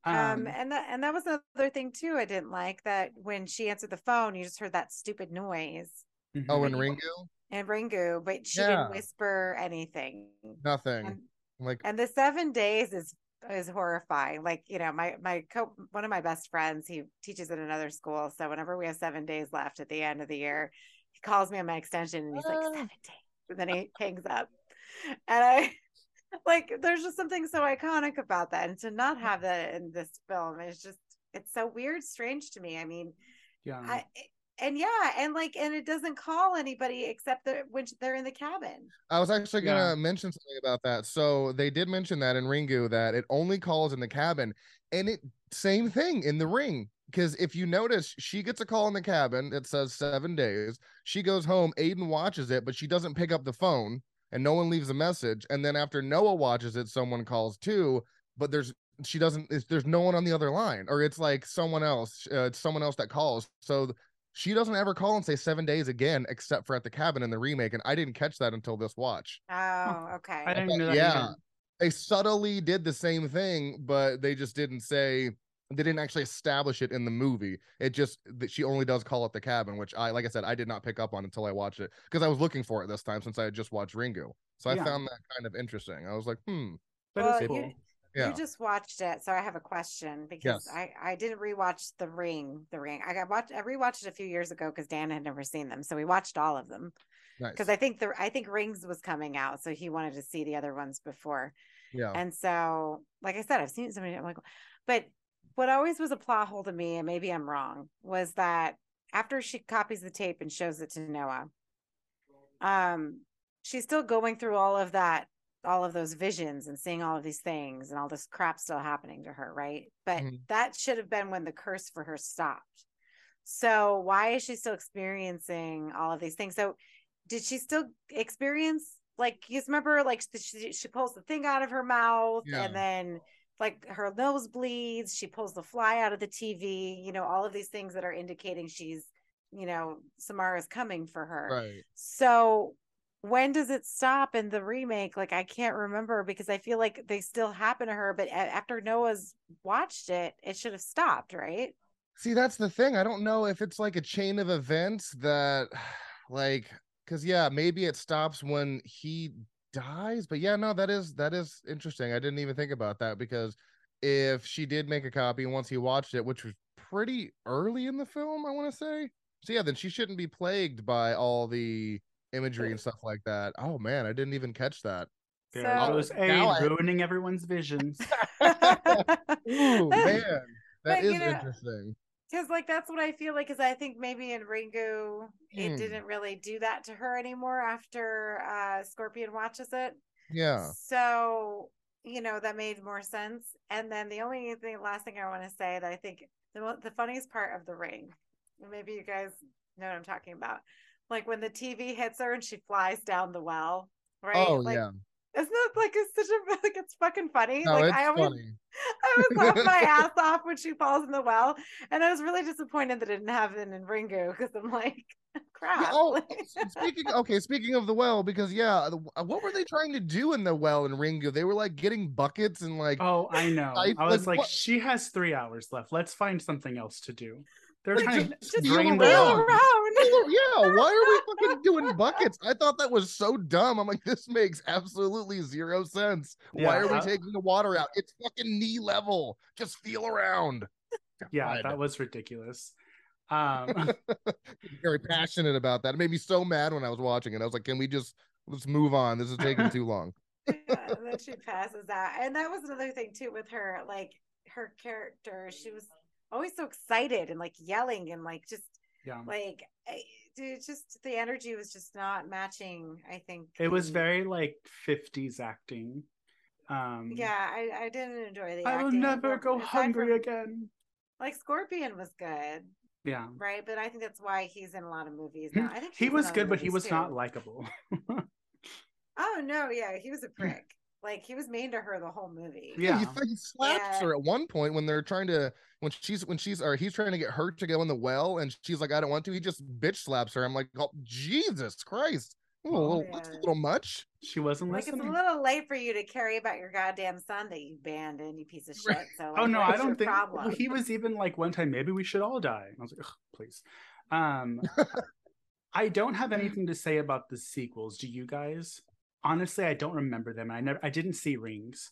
Um, um, and that and that was another thing too. I didn't like that when she answered the phone, you just heard that stupid noise. Mm-hmm. Oh, and Ringu and Ringu, but she yeah. didn't whisper anything. Nothing. And, like and the seven days is is horrifying. Like, you know, my my co one of my best friends, he teaches at another school. So whenever we have seven days left at the end of the year, he calls me on my extension and he's like, ah. seven days. And then he hangs up. And I like there's just something so iconic about that. And to not have that in this film is just it's so weird, strange to me. I mean, yeah. I and yeah, and like, and it doesn't call anybody except that when they're in the cabin. I was actually gonna yeah. mention something about that. So they did mention that in Ringu that it only calls in the cabin, and it same thing in the ring. Because if you notice, she gets a call in the cabin. It says seven days. She goes home. Aiden watches it, but she doesn't pick up the phone, and no one leaves a message. And then after Noah watches it, someone calls too, but there's she doesn't. There's no one on the other line, or it's like someone else. Uh, it's someone else that calls. So she doesn't ever call and say seven days again, except for at the cabin in the remake. And I didn't catch that until this watch. Oh, okay. I didn't know that. Yeah. Either. They subtly did the same thing, but they just didn't say they didn't actually establish it in the movie. It just that she only does call it the cabin, which I like I said, I did not pick up on until I watched it because I was looking for it this time since I had just watched Ringu. So I yeah. found that kind of interesting. I was like, hmm. But well, cool. you, yeah. You just watched it, so I have a question because yes. I I didn't rewatch The Ring. The Ring. I got watched. I rewatched it a few years ago because Dan had never seen them, so we watched all of them. Because nice. I think the I think Rings was coming out, so he wanted to see the other ones before. Yeah. And so, like I said, I've seen so many. I'm like, but what always was a plot hole to me, and maybe I'm wrong, was that after she copies the tape and shows it to Noah, um, she's still going through all of that all of those visions and seeing all of these things and all this crap still happening to her, right? But mm-hmm. that should have been when the curse for her stopped. So why is she still experiencing all of these things? So did she still experience like you remember like she, she pulls the thing out of her mouth yeah. and then like her nose bleeds, she pulls the fly out of the TV, you know, all of these things that are indicating she's, you know, Samara is coming for her. Right. So when does it stop in the remake? Like I can't remember because I feel like they still happen to her, but after Noah's watched it, it should have stopped, right? See, that's the thing. I don't know if it's like a chain of events that like cuz yeah, maybe it stops when he dies, but yeah, no, that is that is interesting. I didn't even think about that because if she did make a copy once he watched it, which was pretty early in the film, I want to say. So yeah, then she shouldn't be plagued by all the imagery and stuff like that. Oh man, I didn't even catch that. Yeah, so, was A ruining everyone's visions. Ooh, man, that but, is know, interesting. Because like that's what I feel like. Because I think maybe in Ringu, it hmm. didn't really do that to her anymore after uh Scorpion watches it. Yeah. So you know that made more sense. And then the only thing, last thing I want to say that I think the the funniest part of the ring, maybe you guys know what I'm talking about like when the TV hits her and she flies down the well, right? Oh like, yeah. Isn't it like it's such a like it's fucking funny? No, like it's I always funny. I always laugh my ass off when she falls in the well. And I was really disappointed that it didn't happen in Ringu because I'm like, crap. Oh, speaking okay, speaking of the well, because yeah, the, uh, what were they trying to do in the well in Ringu? They were like getting buckets and like Oh, I know. I, I was like, like she has three hours left. Let's find something else to do. They're like, trying just, to just drain the around. Yeah, why are we fucking doing buckets? I thought that was so dumb. I'm like, this makes absolutely zero sense. Yeah, why are we taking the water out? It's fucking knee level. Just feel around. Yeah, God. that was ridiculous. Um very passionate about that. It made me so mad when I was watching it. I was like, can we just let's move on? This is taking too long. yeah, and then she passes out. And that was another thing too with her, like her character. She was always so excited and like yelling and like just yeah. like dude just the energy was just not matching i think it was very like 50s acting. Um yeah i i didn't enjoy the i will never go hungry from, again. Like scorpion was good yeah. right? But i think that's why he's in a lot of movies now. I think he was good but he was too. not likable. Oh no yeah he was a prick like he was mean to her the whole movie. Yeah, he, he slaps her at one point when they're trying to when she's when she's or he's trying to get her to go in the well, and she's like, "I don't want to." He just bitch slaps her. I'm like, "Oh Jesus Christ!" Ooh, a little, yeah. That's a little much. She wasn't like listening. it's a little late for you to carry about your goddamn son that you abandoned, you piece of shit. So like, oh no, I don't think well, he was even like one time. Maybe we should all die. I was like, please. Um, I don't have anything to say about the sequels. Do you guys? Honestly, I don't remember them. I never, I didn't see Rings.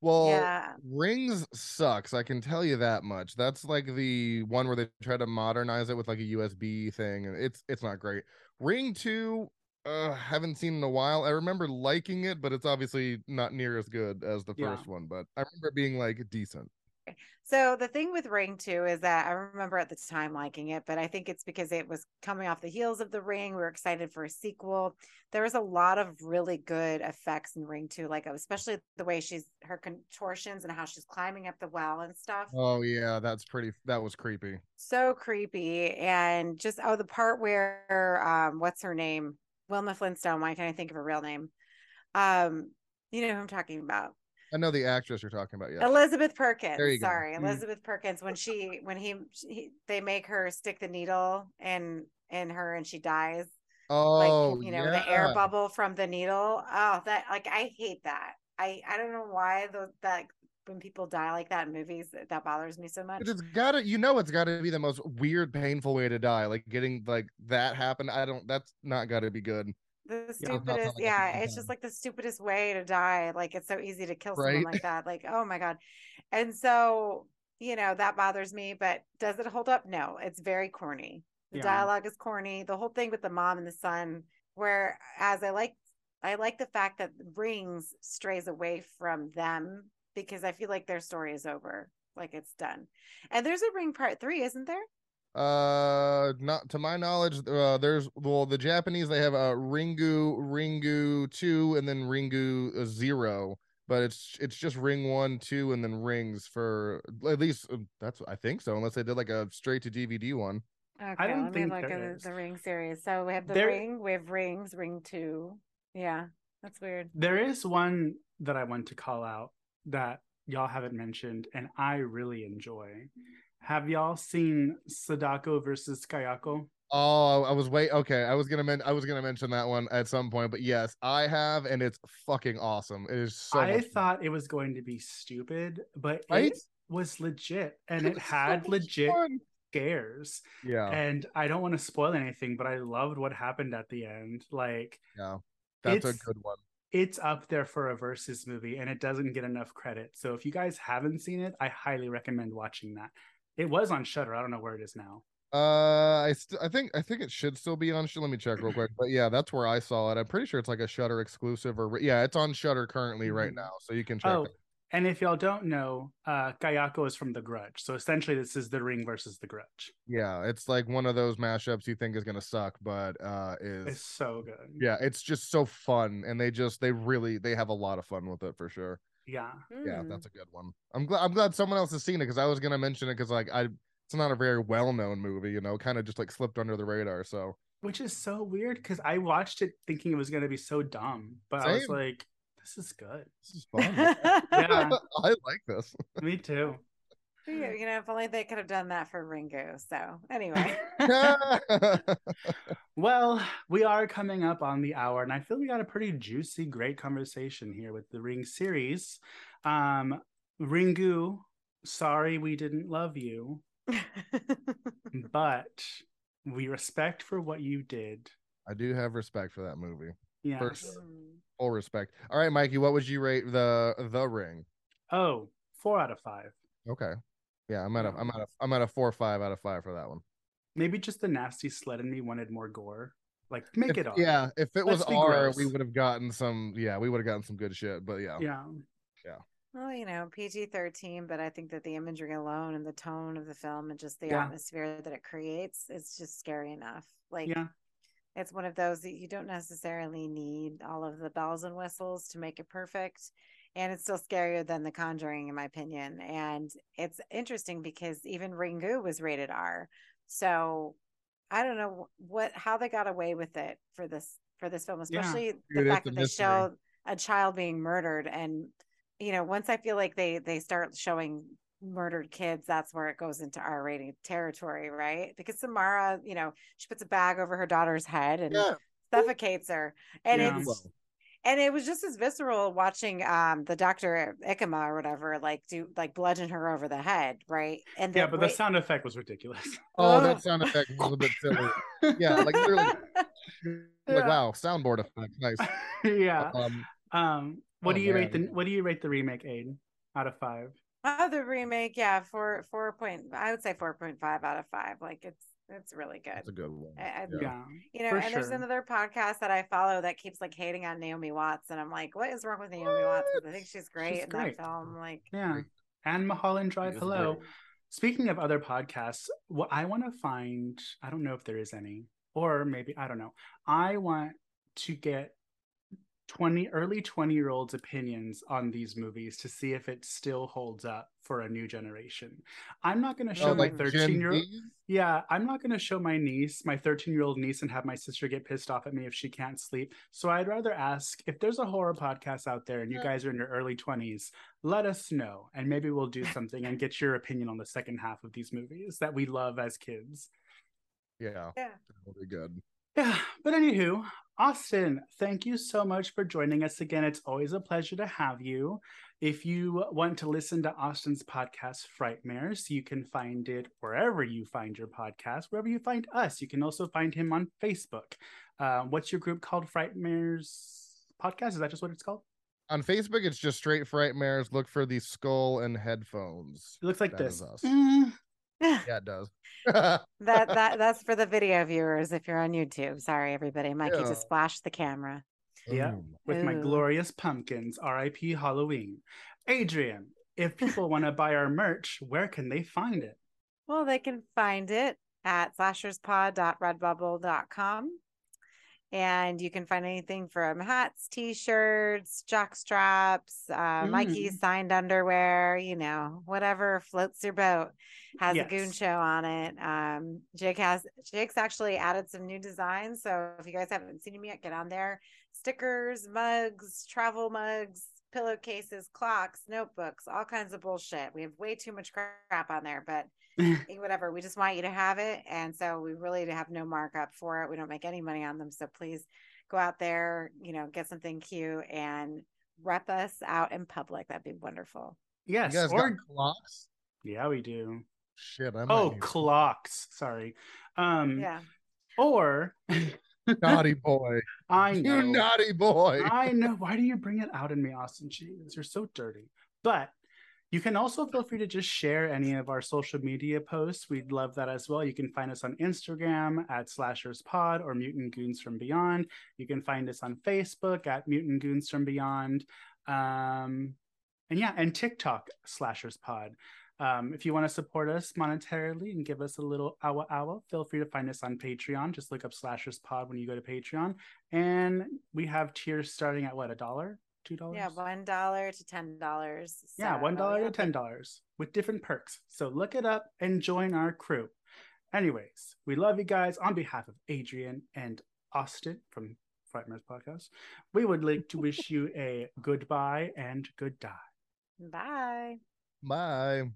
Well, yeah. Rings sucks. I can tell you that much. That's like the one where they try to modernize it with like a USB thing, and it's it's not great. Ring Two, uh, haven't seen in a while. I remember liking it, but it's obviously not near as good as the first yeah. one. But I remember being like decent. So the thing with Ring 2 is that I remember at the time liking it, but I think it's because it was coming off the heels of the Ring. We were excited for a sequel. There was a lot of really good effects in Ring 2, like especially the way she's her contortions and how she's climbing up the well and stuff. Oh yeah, that's pretty that was creepy. So creepy. And just oh the part where um what's her name? Wilma Flintstone, why can't I think of her real name? Um, you know who I'm talking about. I know the actress you're talking about. Yeah, Elizabeth Perkins. There you Sorry, go. Mm. Elizabeth mm. Perkins. When she when he, he they make her stick the needle in in her and she dies. Oh, like you know yeah. the air bubble from the needle. Oh, that like I hate that. I I don't know why the that when people die like that in movies that bothers me so much. It's gotta you know it's gotta be the most weird, painful way to die. Like getting like that happen. I don't. That's not gotta be good the stupidest yeah, yeah it's just like the stupidest way to die like it's so easy to kill right? someone like that like oh my god. And so you know that bothers me but does it hold up? No it's very corny. The yeah. dialogue is corny the whole thing with the mom and the son where as i like i like the fact that rings strays away from them because i feel like their story is over like it's done. And there's a ring part three isn't there Uh, not to my knowledge. Uh, there's well, the Japanese they have a Ringu, Ringu two, and then Ringu uh, zero. But it's it's just Ring one, two, and then rings for at least uh, that's I think so. Unless they did like a straight to DVD one. Okay, I don't let me look at the, the ring series. So we have the there... ring, we have rings, ring two. Yeah, that's weird. There is one that I want to call out that y'all haven't mentioned, and I really enjoy. Have y'all seen Sadako versus Kayako? Oh, I was wait. Okay, I was gonna men- I was gonna mention that one at some point, but yes, I have, and it's fucking awesome. It is so. I thought it was going to be stupid, but right? it was legit, and it had so legit fun. scares. Yeah, and I don't want to spoil anything, but I loved what happened at the end. Like, yeah, that's a good one it's up there for a versus movie and it doesn't get enough credit. So if you guys haven't seen it, I highly recommend watching that. It was on Shudder. I don't know where it is now. Uh, I st- I think I think it should still be on. Sh- Let me check real quick. But yeah, that's where I saw it. I'm pretty sure it's like a Shudder exclusive, or yeah, it's on Shudder currently right mm-hmm. now, so you can check. Oh, it. and if y'all don't know, uh, Kayako is from The Grudge, so essentially this is The Ring versus The Grudge. Yeah, it's like one of those mashups you think is gonna suck, but uh, is it's so good. Yeah, it's just so fun, and they just they really they have a lot of fun with it for sure. Yeah. Yeah, hmm. that's a good one. I'm glad I'm glad someone else has seen it because I was gonna mention it because like I it's not a very well known movie, you know, kind of just like slipped under the radar. So which is so weird because I watched it thinking it was gonna be so dumb, but Same. I was like, this is good. This is fun. yeah, I like this. Me too. You know, if only they could have done that for Ringu. So, anyway. well, we are coming up on the hour, and I feel we got a pretty juicy, great conversation here with the Ring series. Um, Ringu, sorry we didn't love you, but we respect for what you did. I do have respect for that movie. Yeah. First, full respect. All right, Mikey, what would you rate the the ring? Oh, four out of five. Okay. Yeah, I'm at a I'm at a I'm at a four or five out of five for that one. Maybe just the nasty sled in me wanted more gore. Like make if, it R. Yeah, if it Let's was R, gross. we would have gotten some. Yeah, we would have gotten some good shit. But yeah, yeah, yeah. Well, you know, PG thirteen, but I think that the imagery alone and the tone of the film and just the yeah. atmosphere that it creates is just scary enough. Like, yeah. it's one of those that you don't necessarily need all of the bells and whistles to make it perfect and it's still scarier than The Conjuring, in my opinion. And it's interesting because even Ringu was rated R. So I don't know what how they got away with it for this for this film, especially yeah. the fact that they show a child being murdered. And you know, once I feel like they they start showing murdered kids, that's where it goes into R rating territory, right? Because Samara, you know, she puts a bag over her daughter's head and yeah. suffocates her, and yeah. it's and it was just as visceral watching um the doctor Ikuma or whatever like do like bludgeon her over the head, right? And yeah, but the sound effect was ridiculous. Oh, that sound effect was a bit silly. yeah, like literally, like yeah. wow, soundboard effect, nice. yeah. Um, um what oh, do you man. rate the what do you rate the remake, Aiden, out of five? Oh, the remake, yeah, four four point. I would say four point five out of five. Like it's it's really good. It's a good one. I, yeah. You know, and sure. there's another podcast that I follow that keeps like hating on Naomi Watts, and I'm like, what is wrong with Naomi what? Watts? I think she's great she's in great. that film. Like, yeah. And Mulholland Drive. Hello. Great. Speaking of other podcasts, what I want to find, I don't know if there is any, or maybe I don't know. I want to get 20 early 20 year olds opinions on these movies to see if it still holds up for a new generation. I'm not going to show oh, my 13 year old yeah i'm not going to show my niece my 13 year old niece and have my sister get pissed off at me if she can't sleep. So i'd rather ask if there's a horror podcast out there and you guys are in your early 20s let us know and maybe we'll do something and get your opinion on the second half of these movies that we love as kids. Yeah. Yeah. That'll be good yeah, but anywho, Austin, thank you so much for joining us again. It's always a pleasure to have you. If you want to listen to Austin's podcast, Frightmares, you can find it wherever you find your podcast, wherever you find us. You can also find him on Facebook. Uh, what's your group called? Frightmares Podcast? Is that just what it's called? On Facebook, it's just straight Frightmares. Look for the skull and headphones. It looks like that this. Mm. yeah, it does. that that that's for the video viewers if you're on YouTube. Sorry, everybody. Mikey yeah. just flashed the camera. Yeah, with my glorious pumpkins. R.I.P. Halloween. Adrian, if people want to buy our merch, where can they find it? Well, they can find it at slasherspod.redbubble.com. And you can find anything from hats, t shirts, jock straps, uh, mm. Mikey's signed underwear, you know, whatever floats your boat has yes. a goon show on it. Um, Jake has, Jake's actually added some new designs. So if you guys haven't seen him yet, get on there. Stickers, mugs, travel mugs, pillowcases, clocks, notebooks, all kinds of bullshit. We have way too much crap on there, but whatever. We just want you to have it. And so we really have no markup for it. We don't make any money on them. So please go out there, you know, get something cute and rep us out in public. That'd be wonderful. Yes. You guys or... got clocks? Yeah, we do. Shit. I oh, clocks. Sorry. Um, yeah. Or naughty boy. I know. You naughty boy. I know. Why do you bring it out in me, Austin? Jeez, you're so dirty. But you can also feel free to just share any of our social media posts. We'd love that as well. You can find us on Instagram at Slashers Pod or Mutant Goons from Beyond. You can find us on Facebook at Mutant Goons from Beyond. Um, and yeah, and TikTok Slashers Pod. Um, if you want to support us monetarily and give us a little hour hour, feel free to find us on Patreon. Just look up Slashers Pod when you go to Patreon. And we have tiers starting at what, a dollar? Two dollars? Yeah, one dollar to ten dollars. So, yeah, one dollar to ten dollars with different perks. So look it up and join our crew. Anyways, we love you guys. On behalf of Adrian and Austin from Frightmares Podcast, we would like to wish you a goodbye and good die. Bye. Bye.